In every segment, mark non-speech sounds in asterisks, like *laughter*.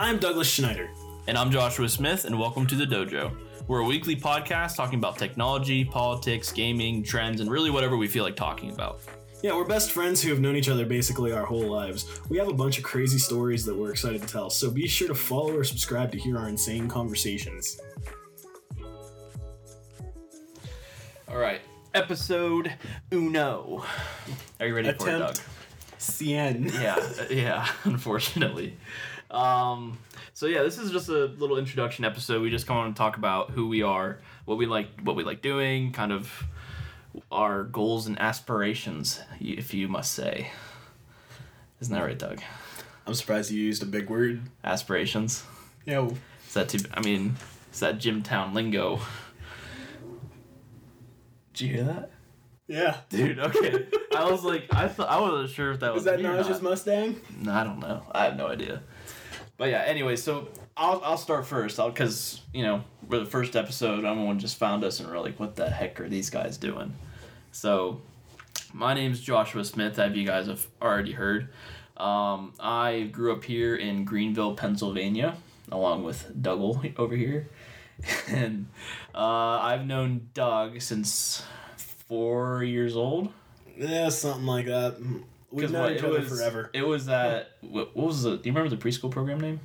I'm Douglas Schneider. And I'm Joshua Smith, and welcome to the Dojo. We're a weekly podcast talking about technology, politics, gaming, trends, and really whatever we feel like talking about. Yeah, we're best friends who have known each other basically our whole lives. We have a bunch of crazy stories that we're excited to tell, so be sure to follow or subscribe to hear our insane conversations. All right, episode uno. Are you ready for it, Doug? Attempt Cien. Yeah, uh, yeah. *laughs* Unfortunately. Um, so yeah, this is just a little introduction episode. We just come on to talk about who we are, what we like, what we like doing, kind of our goals and aspirations, if you must say. Isn't that right, Doug? I'm surprised you used a big word. Aspirations. Yeah. Is that too? I mean, is that Jimtown lingo? Did you hear that, Yeah. dude? Okay. I was like, I thought I wasn't sure if that *laughs* was Is that me or Mustang? No, I don't know. I have no idea. But yeah, anyway, so I'll, I'll start first. Because you know we're the first episode. Everyone just found us and we're like, what the heck are these guys doing? So, my name's Joshua Smith. As you guys have already heard, um, I grew up here in Greenville, Pennsylvania, along with Dougal over here, *laughs* and uh, I've known Doug since four years old. Yeah, something like that. We've 'Cause known what- each it other was- forever. It was that. What, what was the? Do you remember the preschool program name?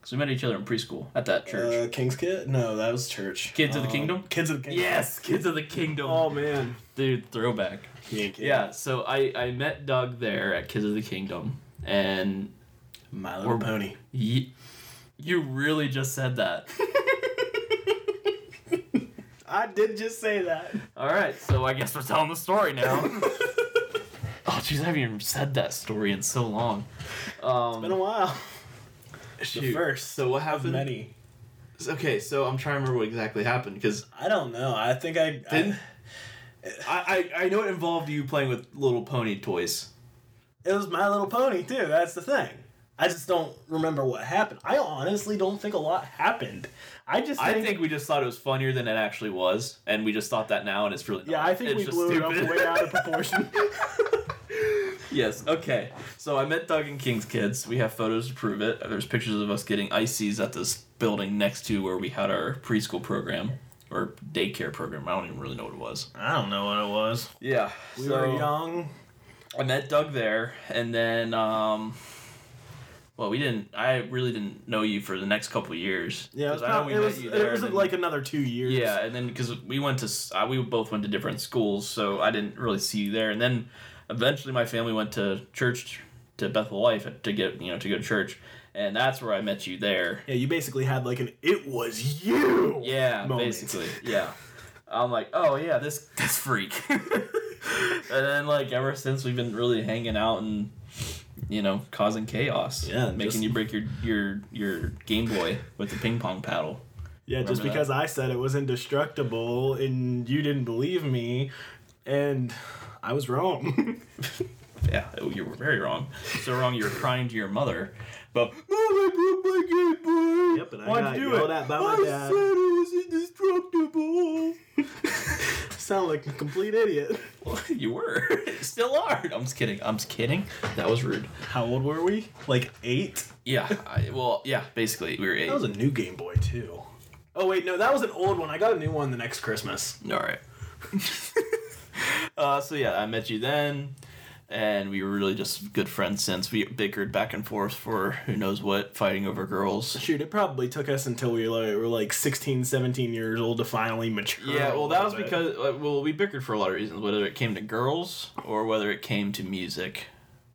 Because we met each other in preschool at that church. Uh, King's Kid? No, that was church. Kids of the Um, Kingdom? Kids of the Kingdom. yes, Kids of the Kingdom. Oh man. Dude, throwback. Yankee. Yeah. So I I met Doug there at Kids of the Kingdom, and My Little Pony. y- you really just said that. *laughs* I did just say that. All right. So I guess we're telling the story now. *laughs* oh, jeez, I haven't even said that story in so long. Um, Been a while. *laughs* shoot. The first. So what happened? Many. Okay, so I'm trying to remember what exactly happened because I don't know. I think I. I Didn't- I, I I know it involved you playing with little pony toys. it was My Little Pony too. That's the thing. I just don't remember what happened. I honestly don't think a lot happened. I just I think. think we just thought it was funnier than it actually was, and we just thought that now, and it's really yeah, not. I think It's we just blew it up way out of proportion. *laughs* *laughs* yes. Okay. So I met Doug and King's kids. We have photos to prove it. There's pictures of us getting ices at this building next to where we had our preschool program or daycare program. I don't even really know what it was. I don't know what it was. Yeah. We were young. I met Doug there, and then um, well, we didn't. I really didn't know you for the next couple of years. Yeah, it was, 'Cause I know we it met was, you it was and then- like another two years. Yeah, and then because we went to uh, we both went to different schools, so I didn't really see you there. And then eventually, my family went to church to Bethel Life to get you know to go to church, and that's where I met you there. Yeah, you basically had like an "it was you." Yeah, moment. basically, yeah. I'm like, oh yeah, this this freak. *laughs* and then like ever since we've been really hanging out and you know causing chaos. Yeah, making just- you break your your your Game Boy with the ping pong paddle. Yeah, just Remember that? because I said it was indestructible and you didn't believe me, and I was wrong. *laughs* Yeah, oh, you were very wrong. So wrong, you were crying to your mother. But Mom, I broke my Game Boy. Yep, and I Why'd got you do yelled it? at by my I dad." said it was indestructible. *laughs* Sound like a complete idiot. Well, *laughs* you were. Still are. I'm just kidding. I'm just kidding. That was rude. How old were we? Like eight? Yeah. I, well, yeah. Basically, we were eight. That was a new Game Boy too. Oh wait, no, that was an old one. I got a new one the next Christmas. All right. Uh, so yeah, I met you then, and we were really just good friends since. We bickered back and forth for who knows what, fighting over girls. Shoot, it probably took us until we like, were like 16, 17 years old to finally mature. Yeah, well, that was bit. because well, we bickered for a lot of reasons, whether it came to girls or whether it came to music,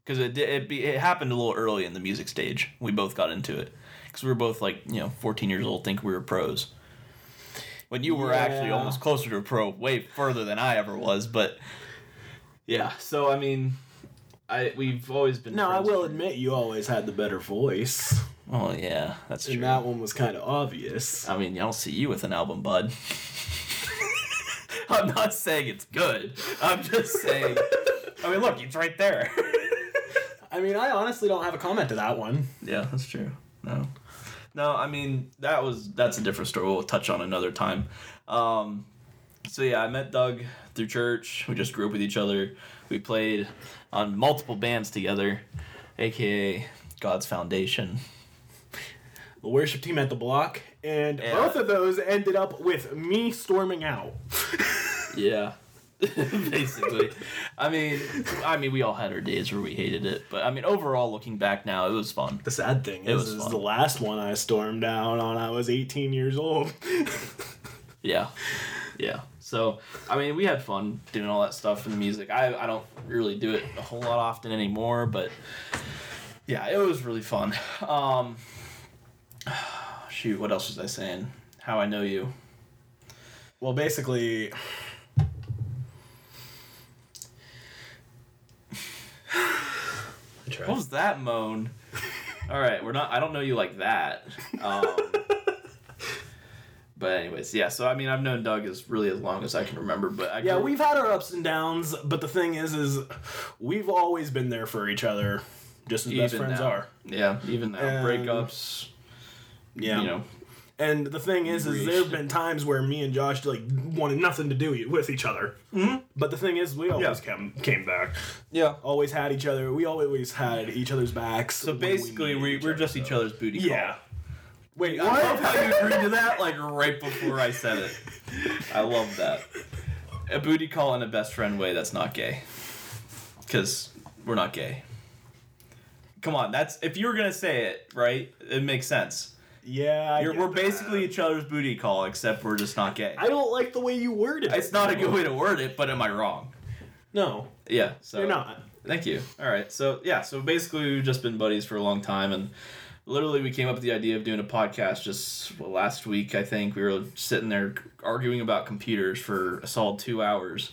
because it it, be, it happened a little early in the music stage. We both got into it because we were both like you know fourteen years old, think we were pros. When you were actually almost closer to a pro, way further than I ever was, but yeah. So I mean, I we've always been. No, I will for- admit you always had the better voice, Oh yeah, that's true. and that one was kind of obvious. I mean, I don't see you with an album, bud. *laughs* I'm not saying it's good. I'm just saying. *laughs* I mean, look, it's right there. I mean, I honestly don't have a comment to that one. yeah, that's true. No, no. I mean, that was that's a different story. We'll touch on another time. Um, so yeah, I met Doug through church. We just grew up with each other. We played on multiple bands together, aka God's Foundation. The worship team at the block, and Yeah. both of those ended up with me storming out. *laughs* Yeah. *laughs* Basically. I mean I mean we all had our days where we hated it, but I mean overall looking back now it was fun. The sad thing It is, was is the last one I stormed down on, I was 18 years old. *laughs* Yeah. Yeah. So I mean we had fun doing all that stuff and the music. I I don't really do it a whole lot often anymore, but yeah, it was really fun. Um *sighs* shoot, what else was I saying? How I know you. well, basically, I tried. What was that moan? All right, we're not. I don't know you like that. Um, *laughs* but anyways, yeah. So I mean, I've known Doug as really as long as I can remember. But I Yeah, grew- we've had our ups and downs, but the thing is, is we've always been there for each other, just as best Even friends now. are. yeah even now And- breakups. Yeah. You know. And the thing is, is there have been times where me and Josh like wanted nothing to do with each other. Mm-hmm. But the thing is, we always came came back. Yeah. Always had each other. We always had each other's backs. So basically, we, we're just each other's booty call. Yeah. Wait, I love how you agreed to that like right before I said it. I love that. A booty call in a best friend way that's not gay. Because we're not gay. Come on, that's if you were gonna say it right, it makes sense. Yeah, we're that. basically each other's booty call, except we're just not gay. I don't like the way you worded it. It's not a good way to word it, but am I wrong? No, Yeah. So you're not. Thank you. All right. So yeah. So basically, we've just been buddies for a long time, and literally, we came up with the idea of doing a podcast just well, last week. I think we were sitting there arguing about computers for a solid two hours,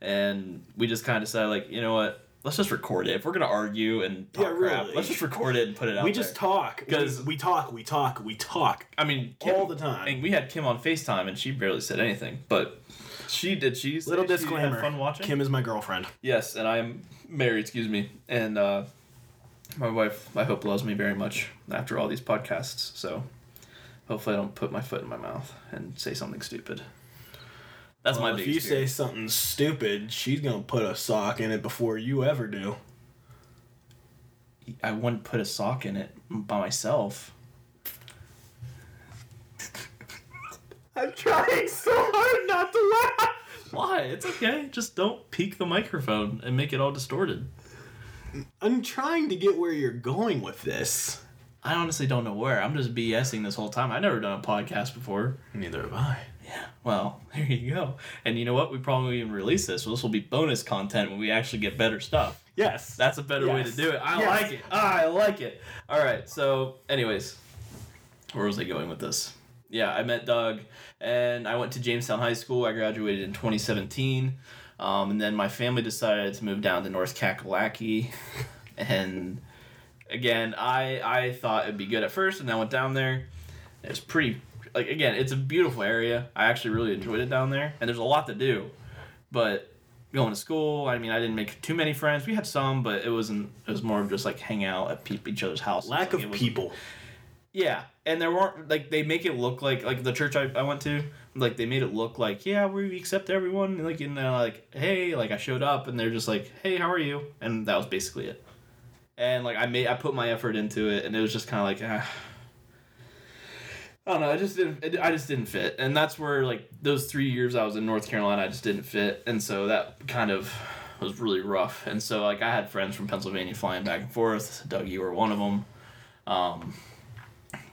and we just kind of decided, like, you know what? Let's just record it. If we're gonna argue and talk Yeah, crap, really. let's just record it and put it out. We just there. talk 'Cause- we, we talk, we talk, we talk. I mean, all the time. And we had Kim on Facetime, and she barely said anything, but she did. She say Little she disclaimer: fun watching. Kim is my girlfriend. Yes, and I'm married, excuse me. And uh, my wife, I hope, loves me very much after all these podcasts. So hopefully, I don't put my foot in my mouth and say something stupid. That's Well, my if you fear. say something stupid, she's gonna put a sock in it before you ever do. I wouldn't put a sock in it by myself. *laughs* I'm trying so hard not to laugh. Why? It's okay. Just don't peek the microphone and make it all distorted. I'm trying to get where you're going with this. I honestly don't know where. I'm just BSing this whole time. I've never done a podcast before. Neither have I. Yeah. *laughs* Well, *laughs* there you go. And you know what? We probably won't even release this. So this will be bonus content when we actually get better stuff. Yes. That's a better way to do it. I Yes. like it. I like it. All right. So, anyways, where was I going with this? Yeah, I met Doug, and I went to Jamestown High School. I graduated in 2017, um, and then my family decided to move down to North Kakalaki, *laughs* and again, I I thought it'd be good at first, and I went down there. It's pretty like again, it's a beautiful area. I actually really enjoyed it down there, and there's a lot to do, but going to school. I mean, I didn't make too many friends. We had some, but it wasn't. It was more of just like hang out at peop each other's house. Lack Like, of people. Yeah, and there weren't like they make it look like like the church I, I went to like they made it look like yeah we accept everyone and like and they're like hey like I showed up and they're just like hey how are you and that was basically it, and like I made I put my effort into it and it was just kind of like ah. I don't know. I just didn't. I just didn't fit, and that's where like those three years I was in North Carolina, I just didn't fit, and so that kind of was really rough. And so like I had friends from Pennsylvania flying back and forth. Doug, you were one of them. Um,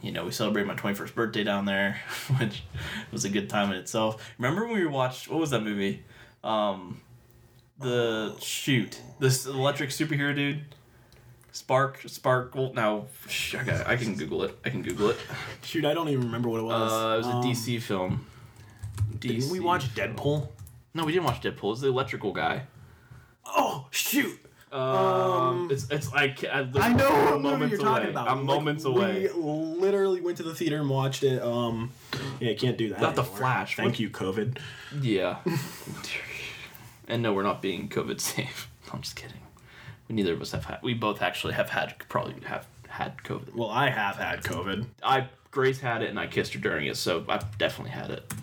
you know, we celebrated my twenty first birthday down there, *laughs* which was a good time in itself. Remember when we watched what was that movie? Um, the shoot this electric superhero dude. Spark, Sparkle. Now, sh- I, got, I can Google it. I can Google it. Shoot, I don't even remember what it was. Uh, it was a Um, DC film. Didn't we DC. watch Deadpool? No, we didn't watch Deadpool. It was the electrical guy. Oh shoot! Um, it's it's like I, I know what movie you're talking away. about. I'm Like, moments away. We literally went to the theater and watched it. Um, yeah, can't do that. Not The. Flash. Thank What- you, COVID. Yeah. *laughs* and no, we're not being COVID safe. *laughs* I'm just kidding. We neither of us have had. We both actually have had probably have had COVID. Well, I have had COVID. I Grace had it and I kissed her during it, so I've definitely had it.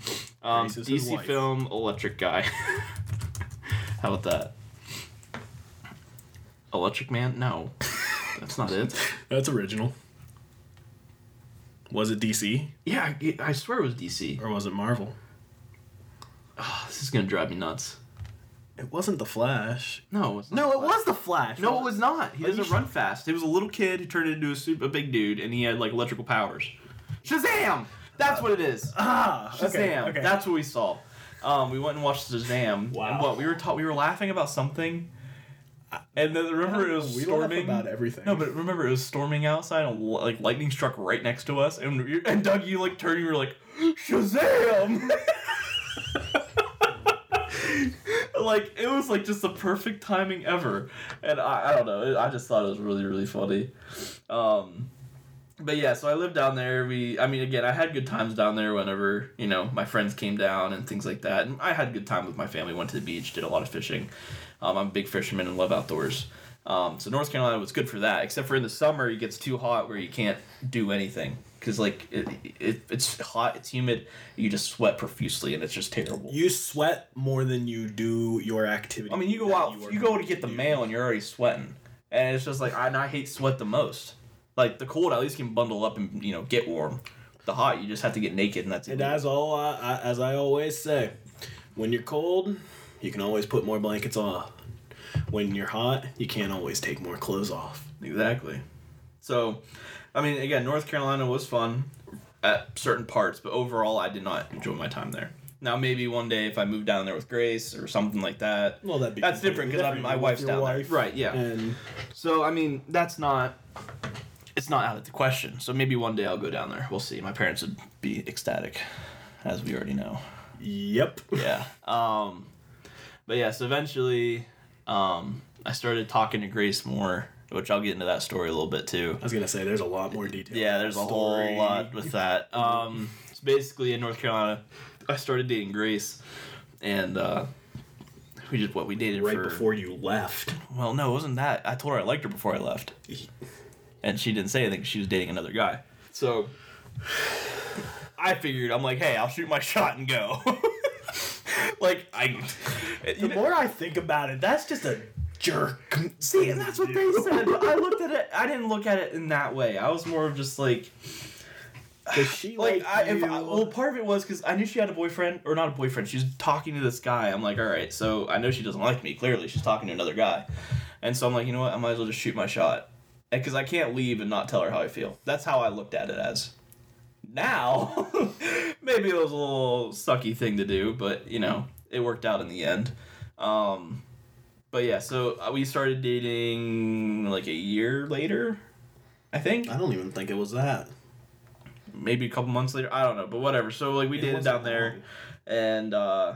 Um, Grace is his DC wife. film Electric Guy. *laughs* How about that? Electric Man? No, that's not it. *laughs* That's original. Was it DC Yeah, I, I swear it was DC. or was it Marvel? Oh, this is gonna drive me nuts. It wasn't the Flash. No, it was not No, it was the Flash. No, it was not. He Are doesn't run fast. He was a little kid who turned into a super a big dude, and he had like electrical powers. Shazam! That's what it is. Ah, Shazam! okay, okay. That's what we saw. Um, we went and watched Shazam. Wow. And what we were taught, we were laughing about something. And then remember it was we laugh storming. about everything. No, but remember it was storming outside, and like lightning struck right next to us, and and Doug, you like turned, you were like, Shazam! *laughs* like it was like just the perfect timing ever, and I, I don't know, I just thought it was really really funny. Um, but yeah, so I lived down there. We, I mean, again, I had good times down there whenever you know my friends came down and things like that, and I had good time with my family. Went to the beach, did a lot of fishing. Um, I'm a big fisherman and love outdoors. Um, so North Carolina was good for that, except for in the summer it gets too hot where you can't do anything because like it, it, it's hot, it's humid, you just sweat profusely and it's just terrible. you sweat more than you do your activity. I mean, you go out, are you, go to get the mail and you're already sweating, and it's just like I, and I hate sweat the most. Like the cold, at least you can bundle up and you know get warm. The hot, you just have to get naked and that's And it. as all I, I, as I always say, when you're cold, you can always put more blankets on. When you're hot, you can't always take more clothes off. Exactly. So, I mean, again, North Carolina was fun at certain parts, but overall, I did not enjoy my time there. Now, maybe one day if I move down there with Grace or something like that. Well, that'd be That's different because my wife's down wife there. Right, yeah. And So, I mean, that's not. It's not out of the question. So maybe one day I'll go down there. We'll see. My parents would be ecstatic, as we already know. yep. *laughs* Yeah. Um, but yeah, so eventually, um, I started talking to Grace more, which I'll get into that story a little bit too. I was gonna say there's a lot more detail. Yeah, there's a that whole lot with that. *laughs* Um, so basically, in North Carolina, I started dating Grace, and uh, we just what we dated right for. before you left. Well, no, it wasn't that. I told her I liked her before I left, and she didn't say anything. She was dating another guy. So I figured I'm like, hey, I'll shoot my shot and go. *laughs* like I, The know- more I think about it, that's just a jerk. See, and that's what they said. But I looked at it. I didn't look at it in that way. I was more of just like, Does she *sighs* like, like, I, if? I, well, part of it was because I knew she had a boyfriend, or not a boyfriend. She was talking to this guy. I'm like, all right, so I know she doesn't like me. Clearly, she's talking to another guy, and so I'm like, you know what? I might as well just shoot my shot, because I can't leave and not tell her how I feel. That's how I looked at it as. Now, *laughs* maybe it was a little sucky thing to do, but you know, it worked out in the end. Um, but yeah, so uh, we started dating like a year later, I think I don't even think it was that. maybe a couple months later. I don't know, but whatever. So like we It dated down there, and uh,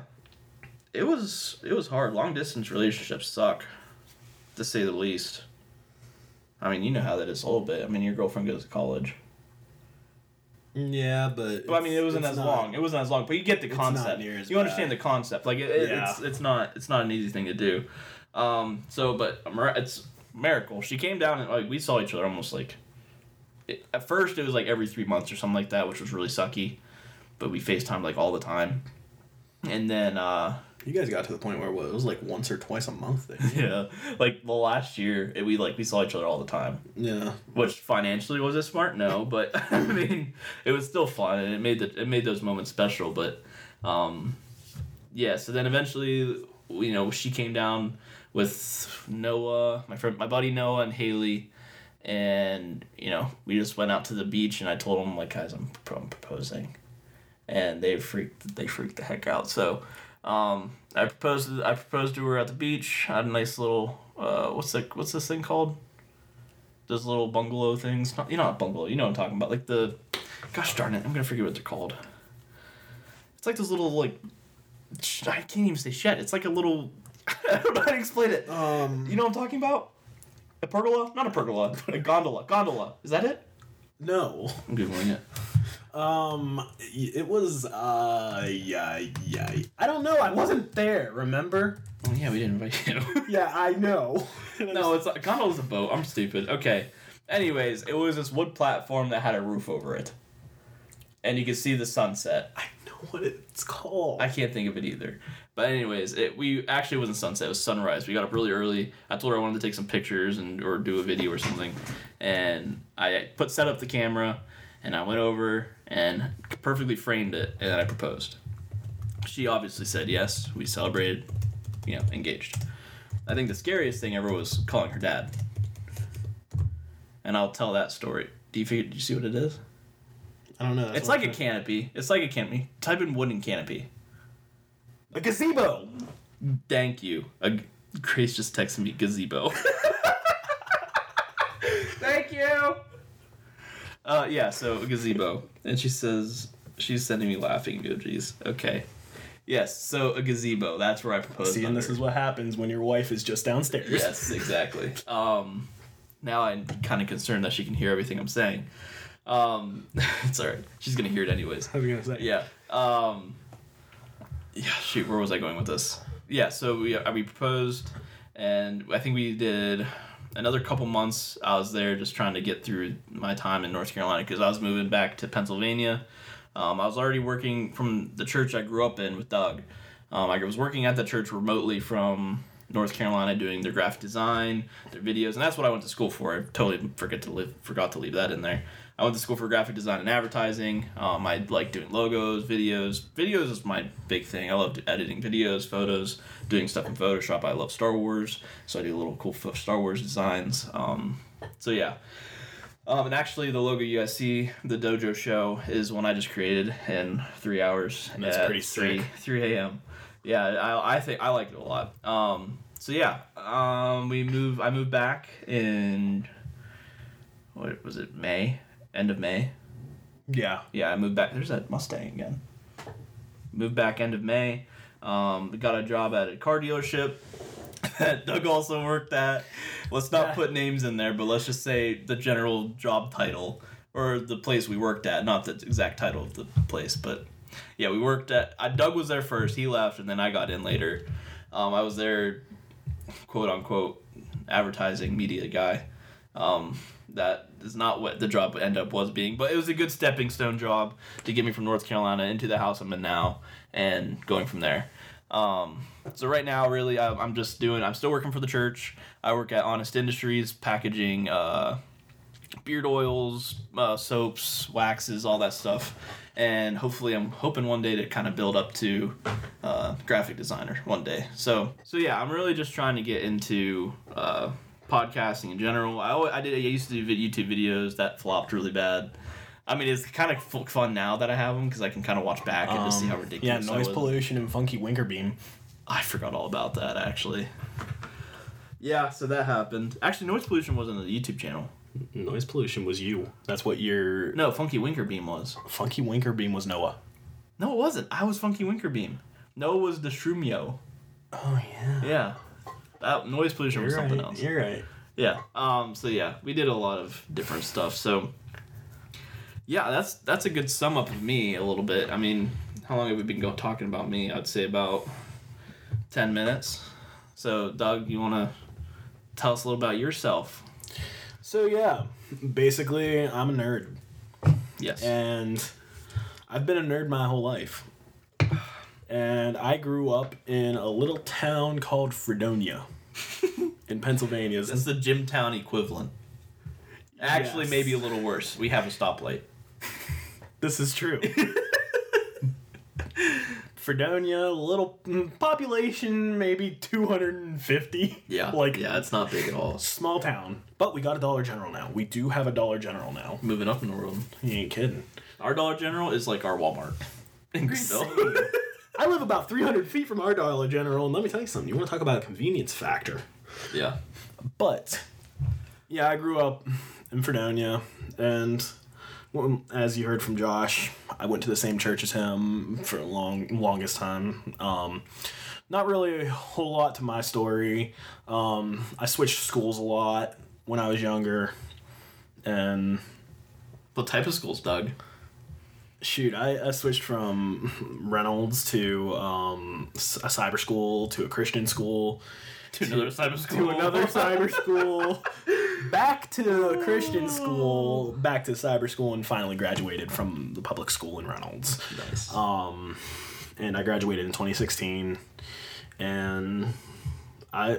it was it was hard. Long distance relationships suck, to say the least. I mean, you know how that is a little bit. I mean, your girlfriend goes to college. Yeah, but Well, I mean, it wasn't as not- long. It wasn't as long, but you get the concept. You understand the concept. Like it, it- Yeah. it's it's not it's not an easy thing to do. Um. So, but it's a miracle. She came down and like we saw each other almost like. It, at first, it was like every three months or something like that, which was really sucky. But we Facetime like all the time, and then uh You guys got to the point where what, it was like once or twice a month. *laughs* Yeah, like the last year, it, we like we saw each other all the time. yeah. Which financially was it smart? No, but *laughs* I mean, it was still fun, and it made the it made those moments special. But, um, yeah. So then eventually, you know, she came down with Noah, my friend, my buddy Noah, and Haley, and you know, we just went out to the beach, and I told them like, guys, I'm, I'm proposing, and they freaked they freaked the heck out. So, um, I proposed I proposed to her at the beach. I had a nice little uh, what's the what's this thing called? those little bungalow things. Not, you know, not bungalow. You know what I'm talking about. Like the, gosh darn it, I'm gonna forget what they're called. It's like those little like, I can't even say shed. It's like a little. *laughs* I don't know how to explain it. Um. You know what I'm talking about? A pergola? Not a pergola. *laughs* A gondola. Gondola. Is that it? No. I'm googling it. Um. It was. Uh. Yeah. Yeah. I don't know. I wasn't there. Remember? Oh yeah, we didn't invite you. *laughs* Yeah. I know. no, it's a gondola's a boat. I'm stupid. Okay. Anyways, it was this wood platform that had a roof over it, and you could see the sunset. I *laughs* what it's called. I can't think of it either. But anyways, it we actually wasn't sunset. It was sunrise. We got up really early. I told her I wanted to take some pictures and or do a video or something, and I put set up the camera, and I went over and perfectly framed it, and I proposed. She obviously said yes. We celebrated, you know, engaged. I think the scariest thing ever was calling her dad. And I'll tell that story. Do you figure? Do you see what it is? I don't know. that's It's like a I'm canopy. It's like a canopy. Type in wooden canopy. a gazebo. Thank you. A, Grace just texted me gazebo. *laughs* Thank you. Uh, yeah, so a gazebo. And she says, she's sending me laughing emojis. Okay. Yes, so a gazebo. That's where I proposed. See, and this is what happens when your wife is just downstairs. Yes, exactly. Um, now I'm kind of concerned that she can hear everything I'm saying. Um, *laughs* it's alright. She's gonna hear it anyways. I was gonna say. Yeah. Um, yeah. Shoot, where was I going with this? Yeah. So we uh, we proposed, and I think we did another couple months. I was there just trying to get through my time in North Carolina because I was moving back to Pennsylvania. Um, I was already working from the church I grew up in with Doug. Um, I was working at the church remotely from North Carolina doing their graphic design, their videos, and that's what I went to school for. I totally forget to live, forgot to leave that in there. I went to school for graphic design and advertising. Um, I like doing logos, videos. Videos is my big thing. I love editing videos, photos, doing stuff in Photoshop. I love Star Wars, so I do little cool Star Wars designs. Um, so yeah. Um, and actually, the logo you guys see, the Dojo Show, is one I just created in three hours. That's at pretty three, sick. 3 a.m. Yeah, I, I think I like it a lot. Um, so yeah, um, we move. I moved back in what was it? May, end of May. Yeah. Yeah, I moved back. There's that Mustang again. Moved back end of May. Um, got a job at a car dealership *laughs* that Doug also worked at. Let's not Yeah. put names in there, but let's just say the general job title or the place we worked at, not the exact title of the place, but yeah, we worked at. I, Doug was there first. He left, and then I got in later. Um, I was there, quote unquote, advertising media guy. Um, that is not what the job end up was being, but it was a good stepping stone job to get me from North Carolina into the house I'm in now and going from there. Um, so right now, really, I, I'm just doing. I'm still working for the church. I work at Honest Industries, packaging uh, beard oils, uh, soaps, waxes, all that stuff. And hopefully, I'm hoping one day to kind of build up to uh, graphic designer one day. So, so yeah, I'm really just trying to get into uh, podcasting in general. I, always, I did. I used to do YouTube videos that flopped really bad. I mean, it's kind of fun now that I have them because I can kind of watch back and just see how Um, ridiculous. Yeah, noise pollution and funky winker beam. I forgot all about that actually. Yeah, so that happened. Actually, noise pollution wasn't on the YouTube channel. Noise pollution was you. That's what your No, Funky Winker Beam was. funky winker beam was Noah. No, it wasn't. I was Funky Winker Beam. Noah was the Shrumio. Oh yeah. Yeah. That noise pollution was You're something right. else. You're right. Yeah. Um. So yeah, we did a lot of different stuff. So. Yeah, that's that's a good sum up of me a little bit. I mean, how long have we been go- talking about me? I'd say about ten minutes. So, Doug, you want to tell us a little about yourself? So yeah, basically, I'm a nerd, Yes. and I've been a nerd my whole life. And I grew up in a little town called Fredonia, *laughs* in Pennsylvania. That's the Gymtown equivalent. Actually, Yes. maybe a little worse. We have a stoplight. This is true. *laughs* Fredonia, little mm, population, maybe 250. Yeah. Like, yeah, it's not big at all. small town. But we got a Dollar General now. We do have a Dollar General now. Moving up in the world. You ain't kidding. Our Dollar General is like our Walmart in Greenville. *laughs* *laughs* I live about 300 feet from our Dollar General, and let me tell you something. You want to talk about a convenience factor. yeah. But, yeah, I grew up in Fredonia, and well, as you heard from Josh, I went to the same church as him for a long, longest time. Um, not really a whole lot to my story. Um, I switched schools a lot when I was younger, and What type of schools, Doug? shoot, I, I switched from Reynolds to um, a cyber school to a Christian school To another type of school. to another cyber *laughs* school, back to a Christian school, back to cyber school, and finally graduated from the public school in Reynolds. Nice. Um, and I graduated in 2016, and I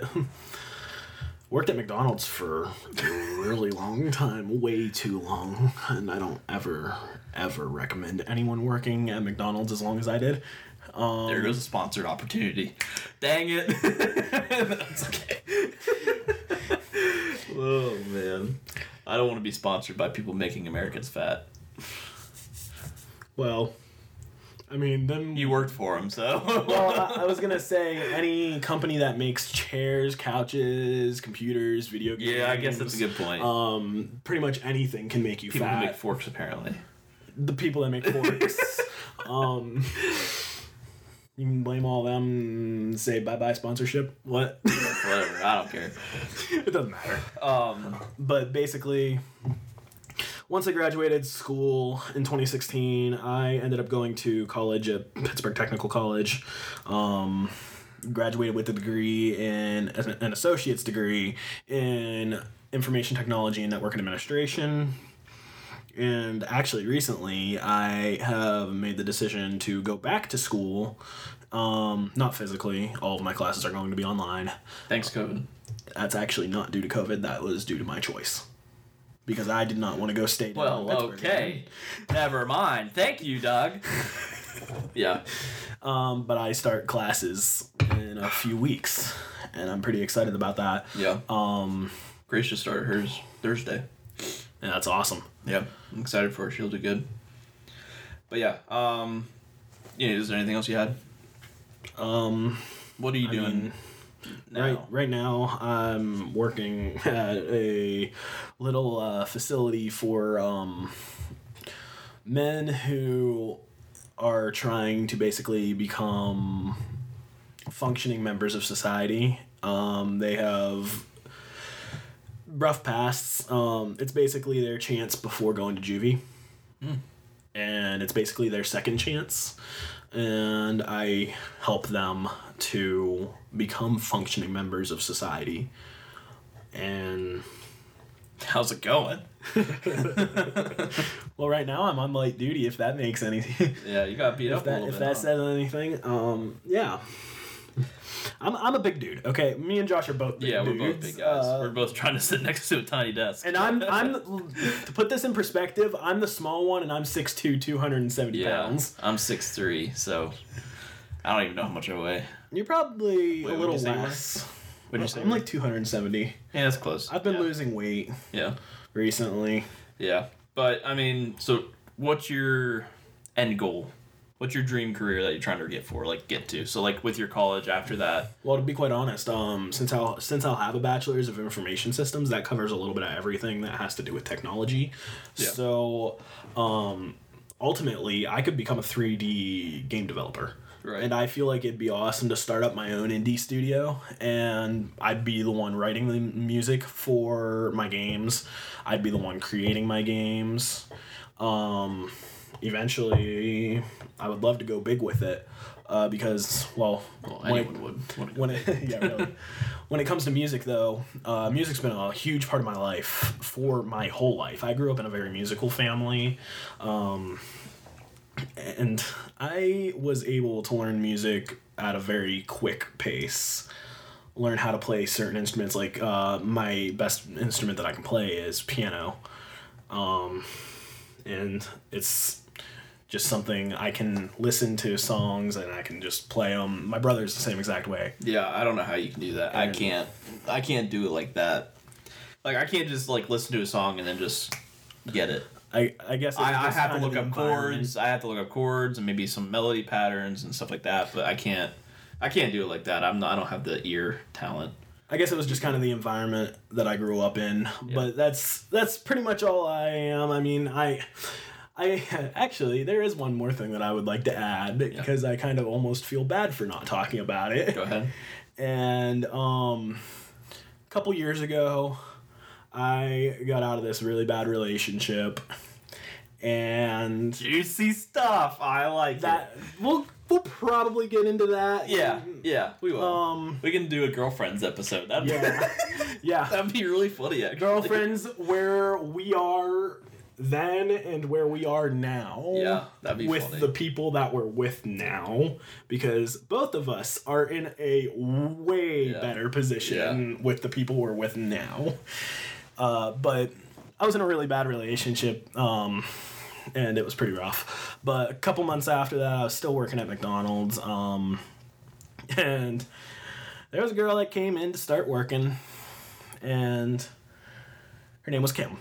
*laughs* worked at McDonald's for a really long time, way too long, and I don't ever ever recommend anyone working at McDonald's as long as I did. Um, There goes a sponsored opportunity. Dang it. *laughs* That's okay. oh man. I don't want to be sponsored by people making Americans fat. well, I mean, then You worked for them, so. well, I, I was *laughs* gonna say any company that makes chairs, couches, computers, video games. yeah, I guess that's a good point. Um, pretty much anything can make you people who fat. make forks, apparently. the people that make forks. *laughs* um, you can blame all them. Say bye bye sponsorship. What? *laughs* Whatever. I don't care. *laughs* it doesn't matter. Um, But basically, once I graduated school in 2016, I ended up going to college at Pittsburgh Technical College. Um, graduated with a degree in an associate's degree in information technology and network administration. And actually, recently, I have made the decision to go back to school. Um, not physically, all of my classes are going to be online thanks, COVID. that's actually not due to COVID. That was due to my choice. Because I did not want to go stay down Well, okay. Never mind. Thank you, Doug. *laughs* yeah. Um, but I start classes in a few weeks, and I'm pretty excited about that. Yeah. Um, Grace just started hers Thursday. And that's awesome. Yeah. I'm excited for her. She'll do good. But yeah. Um, you know, is there anything else you had? Um, What are you I doing mean, now? Right, right now, I'm working at a little uh, facility for um, men who are trying to basically become functioning members of society. Um, they have rough pasts. Um, it's basically their chance before going to juvie. And it's basically their second chance. And I help them to become functioning members of society. And How's it going? *laughs* well, right now I'm on light duty. If that makes any, Yeah, you got beat up a that if bit. that huh? says anything, um, yeah. *laughs* I'm, I'm a big dude. Okay, me and Josh are both big yeah, we're dudes. both big guys. Uh, we're both trying to sit *laughs* next to a tiny desk. and I'm I'm *laughs* to put this in perspective. I'm the small one, and I'm 6'2", 270 yeah, pounds. I'm six three, so I don't even know how much I weigh. You're probably Wait, a what'd little you say you were? less. What'd you say? I'm like 270. yeah, that's close. I've been yeah. losing weight Yeah, recently. yeah, but I mean, so what's your end goal? What's your dream career that you're trying to get for, like get to? So like with your college after that. Well, to be quite honest, um, since I'll since I'll have a bachelor's of information systems, that covers a little bit of everything that has to do with technology. Yeah. So, um, ultimately, I could become a three D game developer. Right. And I feel like it'd be awesome to start up my own indie studio, and I'd be the one writing the music for my games. I'd be the one creating my games. Um, eventually, I would love to go big with it, uh, because well, Well, when it- anyone would. would when it *laughs* yeah really. When it comes to music though uh, music's been a huge part of my life for my whole life. I grew up in a very musical family um, and i was able to learn music at a very quick pace. Learn how to play certain instruments like uh, my best instrument that i can play is piano um, and it's just something I can listen to songs and I can just play them. My brother's the same exact way. Yeah, I don't know how you can do that. I can't. I can't do it like that. Like I can't just like listen to a song and then just get it. I I guess I, I have to look up chords. I have to look up chords and maybe some melody patterns and stuff like that. But I can't. I can't do it like that. I'm not. I don't have the ear talent. I guess it was just kind of the environment that I grew up in. But that's that's pretty much all I am. I mean, I I *laughs* actually there is one more thing that I would like to add because I kind of almost feel bad for not talking about it. Go ahead. *laughs* And um a couple years ago, I got out of this really bad relationship. And Juicy stuff. I like that we'll we'll probably get into that. Yeah, yeah, we will. Um we can do a girlfriends episode. That'd yeah. *laughs* yeah. that'd be really funny. Actually, girlfriends where we are then and where we are now. Yeah, that'd be with funny. the people that we're with now, because both of us are in a way Yeah. better position with the people we're with now. Uh, but I was in a really bad relationship. Um, and it was pretty rough. But a couple months after that, I was still working at McDonald's. Um, and there was a girl that came in to start working, and her name was Kim.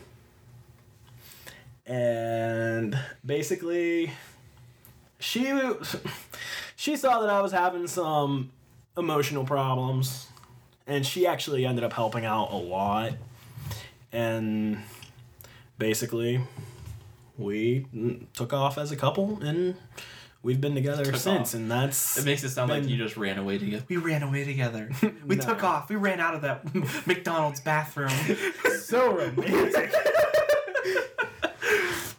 And basically, she she saw that I was having some emotional problems, and she actually ended up helping out a lot. And basically, we took off as a couple, and we've been together since. off. And that's It makes it sound like you just ran away together. We ran away together. *laughs* We No. took off. We ran out of that *laughs* McDonald's bathroom. *laughs* so romantic.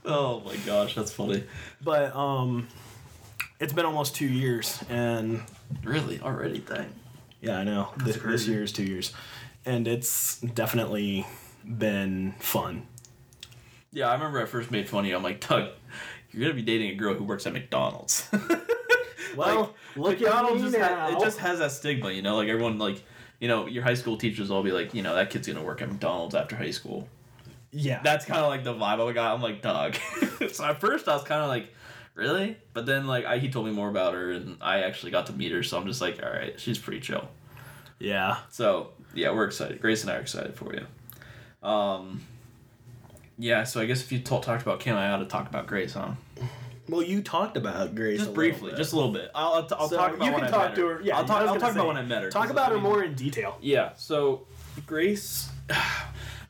Oh my gosh, that's funny. but um, it's been almost two years, and Really? Already? Dang. yeah, I know this, this year is two years, and it's definitely been fun. Yeah, I remember I first made fun of you. I'm like, Doug, you're gonna be dating a girl who works at McDonald's. *laughs* Well, look McDonald's just ha- now. it just has that stigma, you know. Like everyone, like you know, your high school teachers all be like, you know, that kid's gonna work at McDonald's after high school. Yeah. That's kind of like the vibe I got. I'm like, Doug. *laughs* so at first I was kind of like, really? But then like I, he told me more about her, and I actually got to meet her. So I'm just like, all right, she's pretty chill. yeah. So yeah, we're excited. Grace and I are excited for you. Um, yeah. So I guess if you t- talked about Kim, I ought to talk about Grace, huh? Well, you talked about Grace a Just little briefly, bit. just a little bit. I'll, I'll, t- I'll So talk about you when can I talk met to her. Yeah, I'll talk. I was I'll gonna talk about when I met her. Talk 'cause, about I her mean- more in detail. Yeah. So *sighs* Grace,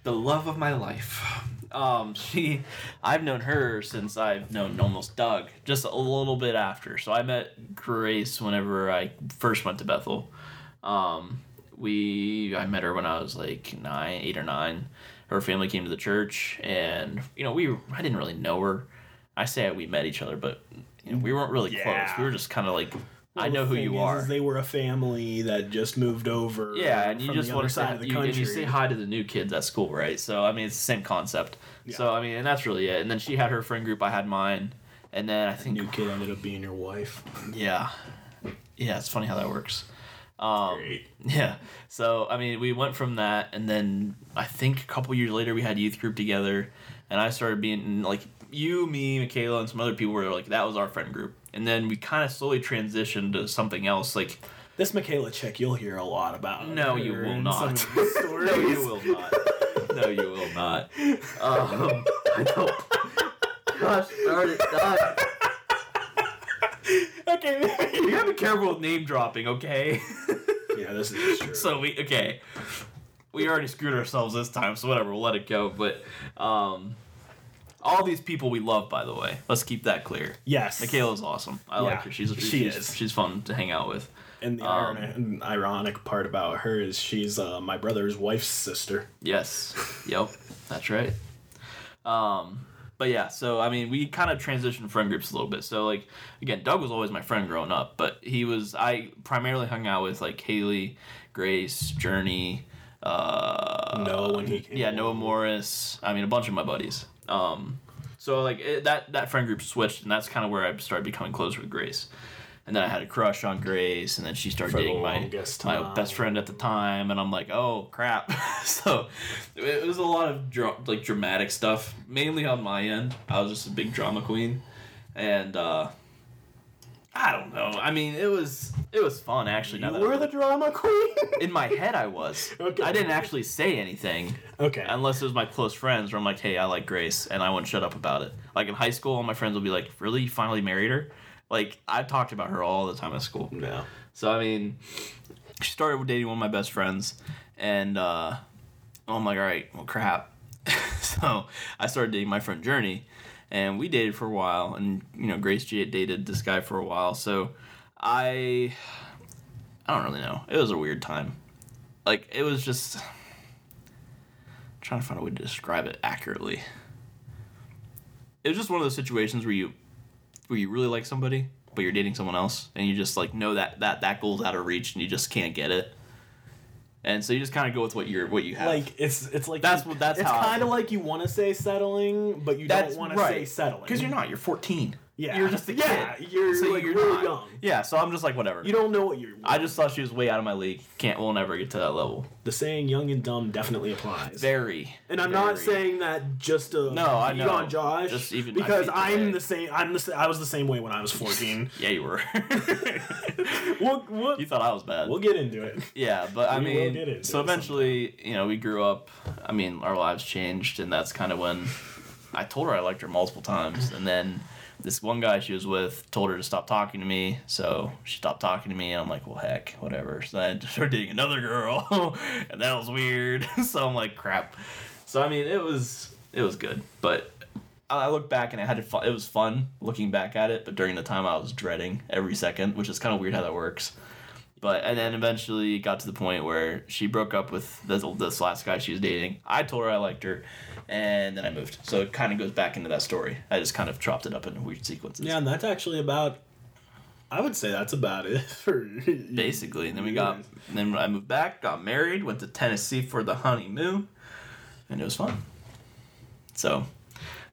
the love of my life. *laughs* Um, she, I've known her since I've known almost Doug, just a little bit after. So I met Grace whenever I first went to Bethel. Um, we, I met her when I was like nine, eight or nine. Her family came to the church, and you know, we, I didn't really know her. I say we met each other, but you know, we weren't really close. We were just kind of like, I know who you is, are. is they were a family that just moved over. Yeah, and you just the want to say side of the you, and you say hi to the new kids at school, right? So I mean, it's the same concept. So I mean, and that's really it. And then she had her friend group, I had mine, and then I think New kid ended up being your wife. *laughs* yeah, yeah, it's funny how that works. Um, Great. *laughs* yeah. So I mean, we went from that, and then I think a couple years later we had youth group together, and I started being like you, me, Michaela, and some other people were like that was our friend group, and then we kind of slowly transitioned to something else. Like This Michaela chick, you'll hear a lot about. No, you will not. some of *laughs* these stories. no, you will not. No, you will not. Um, I don't. Gosh, darn it, Doug. okay. You gotta be careful with name dropping, okay? yeah, this is true. so we okay. We already screwed ourselves this time, so whatever, we'll let it go. But um, all these people we love, by the way. Let's keep that clear. yes, Michaela's awesome. I like her. She's she she's, is. she's fun to hang out with. And the Um, ironic, ironic part about her is she's uh, my brother's wife's sister. Yes. Yep. That's right. Um, but yeah, so I mean, we kind of transitioned friend groups a little bit. So like, again, Doug was always my friend growing up, but he was I primarily hung out with like Haley, Grace, Journey, uh, Noah when he came yeah, Noah. Morris. I mean, a bunch of my buddies. Um, so like it, that that friend group switched, and that's kind of where I started becoming closer with Grace. And then I had a crush on Grace, and then she started For dating my my best friend at the time, and I'm like, oh crap. *laughs* so it was a lot of dra- like dramatic stuff, mainly on my end. I was just a big drama queen, and uh, I don't know. I mean, it was it was fun actually. You were the drama queen. *laughs* in my head, I was. *laughs* Okay. I didn't actually say anything okay. unless it was my close friends where I'm like, hey, I like Grace, and I wouldn't shut up about it. Like in high school, all my friends would be like, really, you finally married her? Like I talked about her all the time at school. Yeah. So I mean, she started dating one of my best friends, and uh, I'm like, all right, well, crap. *laughs* so I started dating my friend Journey, and we dated for a while, and you know, Grace G dated this guy for a while. So I, I don't really know. It was a weird time. Like it was just I'm trying to find a way to describe it accurately. It was just one of those situations where you where you really like somebody, but you're dating someone else, and you just like know that that that goal's out of reach, and you just can't get it. And so you just kind of go with what you're what you have. Like it's it's like That's what- that's it's kind of like you want to say settling, but you That's don't want to say settling because you're not. You're 14. Yeah. You're just a *laughs* Yeah, kid. you're, like, really not. young. Yeah. So I'm just like whatever. You don't know what you're. I just thought she was way out of my league. Can't. We'll never get to that level. the saying "young and dumb" definitely applies. Very. and I'm not saying that just to No, I know. on Josh, Just even- because I'm the same. I'm the. I was the same way when I was 14. *laughs* Yeah, you were. *laughs* we'll, *laughs* we'll, you thought I was bad. we'll get into it. Yeah, but I We mean, get into so eventually, you know, we grew up. I mean, our lives changed, and that's kind of when I told her I liked her multiple times, and then this one guy she was with told her to stop talking to me, so she stopped talking to me, and I'm like, well, heck, whatever. So then I started dating another girl, *laughs* and that was weird. *laughs* so I'm like, crap. So I mean, it was it was good, but. I look back and I had to. It was fun looking back at it, but during the time I was dreading every second, which is kind of weird how that works. But and then eventually it got to the point where she broke up with this, this last guy she was dating. I told her I liked her, and then I moved. So it kind of goes back into that story. I just kind of chopped it up in weird sequences. Yeah, and that's actually about. I would say that's about it *laughs* for Basically, and then we got. Then I moved back, got married, went to Tennessee for the honeymoon, and it was fun. So,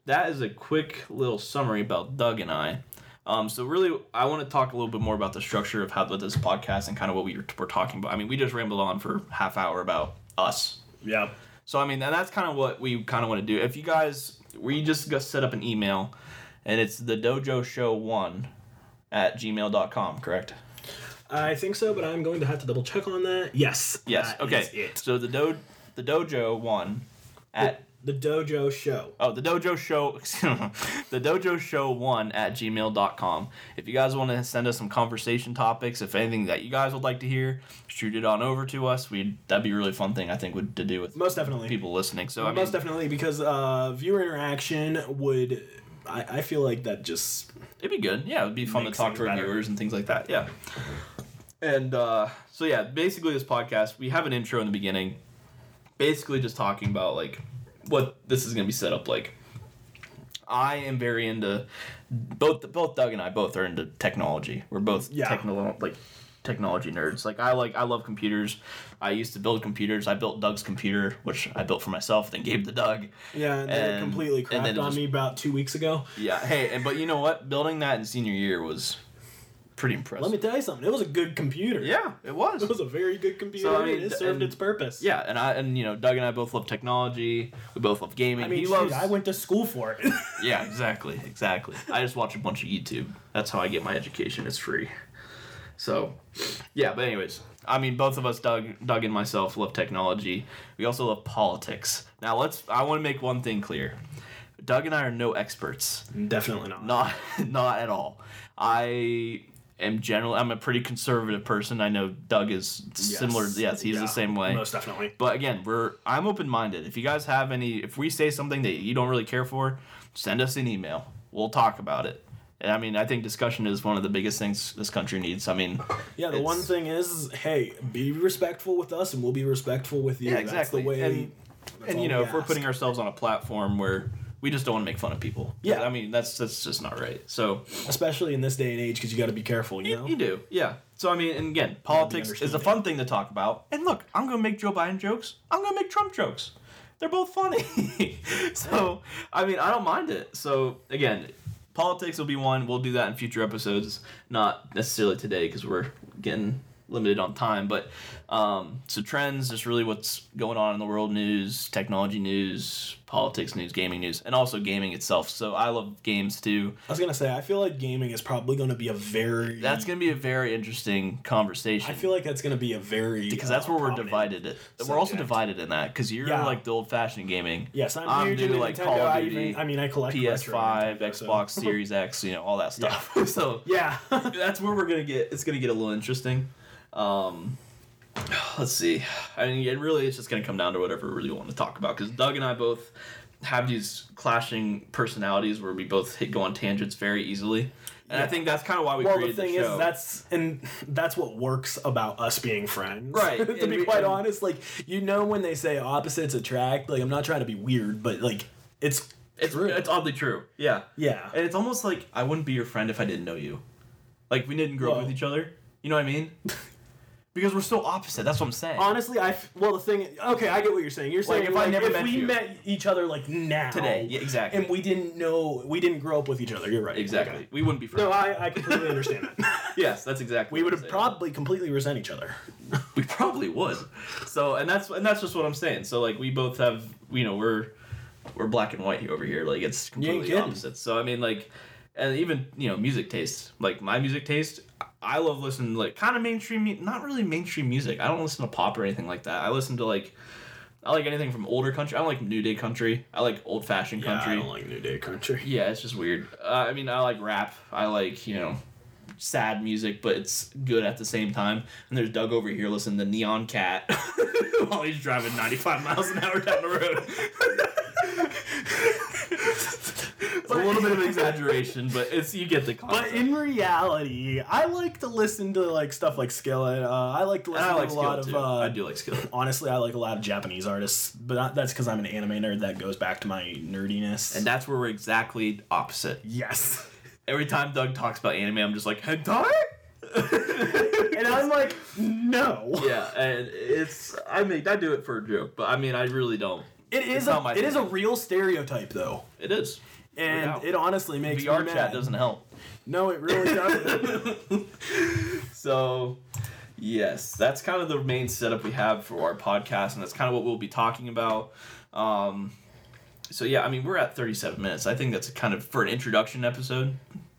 that is a quick little summary about Doug and I. Um, so really, I want to talk a little bit more about the structure of how this podcast and kind of what we were, talking about. I mean, we just rambled on for half hour about us. Yeah. So I mean, and that's kind of what we kind of want to do. If you guys, we just go set up an email, and it's the Dojo Show One at gmail.com, correct? I think so, but I'm going to have to double check on that. Yes. Yes. that okay. So the do the Dojo One at The Dojo Show. Oh, the Dojo Show, *laughs* the Dojo Show one at gmail.com. If you guys want to send us some conversation topics, if anything that you guys would like to hear, shoot it on over to us. We that'd be a really fun thing I think would to do with Most definitely. people listening. So I mean, Most definitely, because uh, viewer interaction would. I, I feel like that just. it'd be good. Yeah, it'd be fun to talk to our viewers and things like that. Yeah. And uh, so yeah, basically this podcast we have an intro in the beginning, basically just talking about like what this is gonna be set up like. I am very into both. Both Doug and I both are into technology. We're both Yeah. techno like technology nerds. Like I like I love computers. I used to build computers. I built Doug's computer, which I built for myself, then gave to Doug. Yeah, and And- completely crapped on just- me about two weeks ago. Yeah. Hey, and but you know what? Building that in senior year was pretty impressive. Let me tell you something. It was a good computer. Yeah, it was. *laughs* It was a very good computer. So, I mean, and it served and- its purpose. Yeah, and I and you know Doug and I both love technology. We both love gaming. I mean, he shoot, loves. I went to school for it. *laughs* Yeah, exactly, exactly. I just watch a bunch of YouTube. That's how I get my education. It's free. So, yeah. But anyways, I mean, both of us, Doug, Doug and myself, love technology. We also love politics. Now, let's. I want to make one thing clear. Doug and I are no experts. Definitely not. Not, *laughs* not at all. I am generally. I'm a pretty conservative person. I know Doug is similar. Yes, he's Yeah, the same way. Most definitely. But again, we're I'm open minded. If you guys have any, if we say something that you don't really care for, send us an email. We'll talk about it. And I mean, I think discussion is one of the biggest things this country needs. I mean, Yeah, the one thing is, hey, be respectful with us, and we'll be respectful with you. Yeah, exactly. That's exactly. the way. And- that's and you know, we if we're ask. putting ourselves on a platform where we just don't want to make fun of people. Yeah. I mean, that's that's just not right. So especially in this day and age, because you got to be careful. You know. you do, yeah. So I mean, and again, politics is a fun thing to talk about. And look, I'm gonna make Joe Biden jokes. I'm gonna make Trump jokes. They're both funny. *laughs* so I mean, I don't mind it. So again, politics will be one. We'll do that in future episodes, not necessarily today because we're getting limited on time. But um, so trends, is really what's going on in the world news, technology news, politics news, gaming news, and also gaming itself. So I love games too. I was gonna say, I feel like gaming is probably going to be a very. That's gonna be a very interesting conversation. I feel like that's going to be a very because that's uh, where we're divided. It. We're also divided in that because you're Yeah. like the old fashioned gaming. Yes, I'm, I'm new to, like, Nintendo. Call of I Duty, even- I mean, I collect PS5, Nintendo, so- Xbox Series X, you know, all that stuff. *laughs* so Yeah. *laughs* that's where we're gonna get. It's gonna get a little interesting. Um, *sighs* let's see. I mean, it really it's just gonna come down to whatever we really want to talk about because Doug and I both have these clashing personalities where we both hit go on tangents very easily, and I think that's kind of why we well, the thing the is, that's and that's what works about us being friends. Right, *laughs* to and be we- quite and- honest, like you know when they say opposites attract. Like I'm not trying to be weird, but like it's it's true. it's oddly true. Yeah. yeah. And it's almost like I wouldn't be your friend if I didn't know you. Like we didn't grow up with each other. You know what I mean? *laughs* because we're so opposite. That's what I'm saying. Honestly, I f- well the thing. Okay, I get what you're saying. You're saying if like, I never if met we you- met each other like now Today, yeah, exactly. and we didn't know we didn't grow up with each other. You're right. exactly. Okay. We wouldn't be friends. No, I, I completely understand that. *laughs* yes, that's exactly. We what would I'm have saying. probably completely resent each other. *laughs* We probably would. So, and that's and that's just what I'm saying. So, like, we both have, you know, we're we're black and white over here. Like, it's completely kidding. opposite. So, I mean, like, and even you know, music taste. Like my music taste, I love listening to, like kind of mainstream, not really mainstream music. I don't listen to pop or anything like that. I listen to like. I like anything from older country. I don't like new day country. I like old fashioned country. I don't like New Day Country. Yeah, it's just weird. Uh, I mean, I like rap. I like, you know, sad music, but it's good at the same time. And there's Doug over here listening to Nyan Cat *laughs* while he's driving 95 miles an hour down the road. *laughs* it's a little bit of *laughs* exaggeration, but it's you get the But in reality, I like to listen to like stuff like Skillet. Uh, I like to listen I like to a lot skill of. Uh, I do like Skillet. Honestly, I like a lot of Japanese artists, but that's because I'm an anime nerd. That goes back to my nerdiness. And that's where we're exactly opposite. yes. Every time Doug talks about anime, I'm just like, hentai? *laughs* and I'm like, no. yeah, and it's I mean I do it for a joke, but I mean I really don't. It is a it is a real stereotype though, It is. and it honestly makes VR me chat mad. doesn't help. No, it really doesn't. *laughs* *laughs* So, yes, that's kind of the main setup we have for our podcast, and that's kind of what we'll be talking about. Um, so yeah, I mean we're at 37 minutes. I think that's kind of for an introduction episode.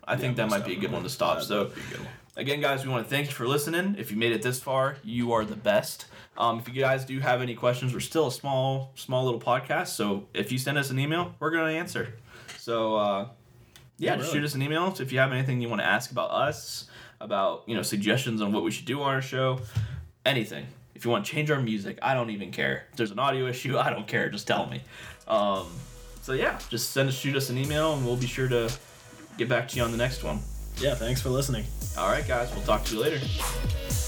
I think that might be a good one to stop. So. that'd be a good one. Again, guys, we want to thank you for listening. If you made it this far, you are the best. Um, if you guys do have any questions, we're still a small, small little podcast. So if you send us an email, we're gonna answer. So uh, yeah, Yeah, just really. shoot us an email if you have anything you want to ask about us, about you know suggestions on what we should do on our show, anything. If you want to change our music, I don't even care. If there's an audio issue, *laughs* I don't care. Just tell me. Um, so yeah, just send us, shoot us an email, and we'll be sure to get back to you on the next one. Yeah, thanks for listening. All right, guys, we'll talk to you later.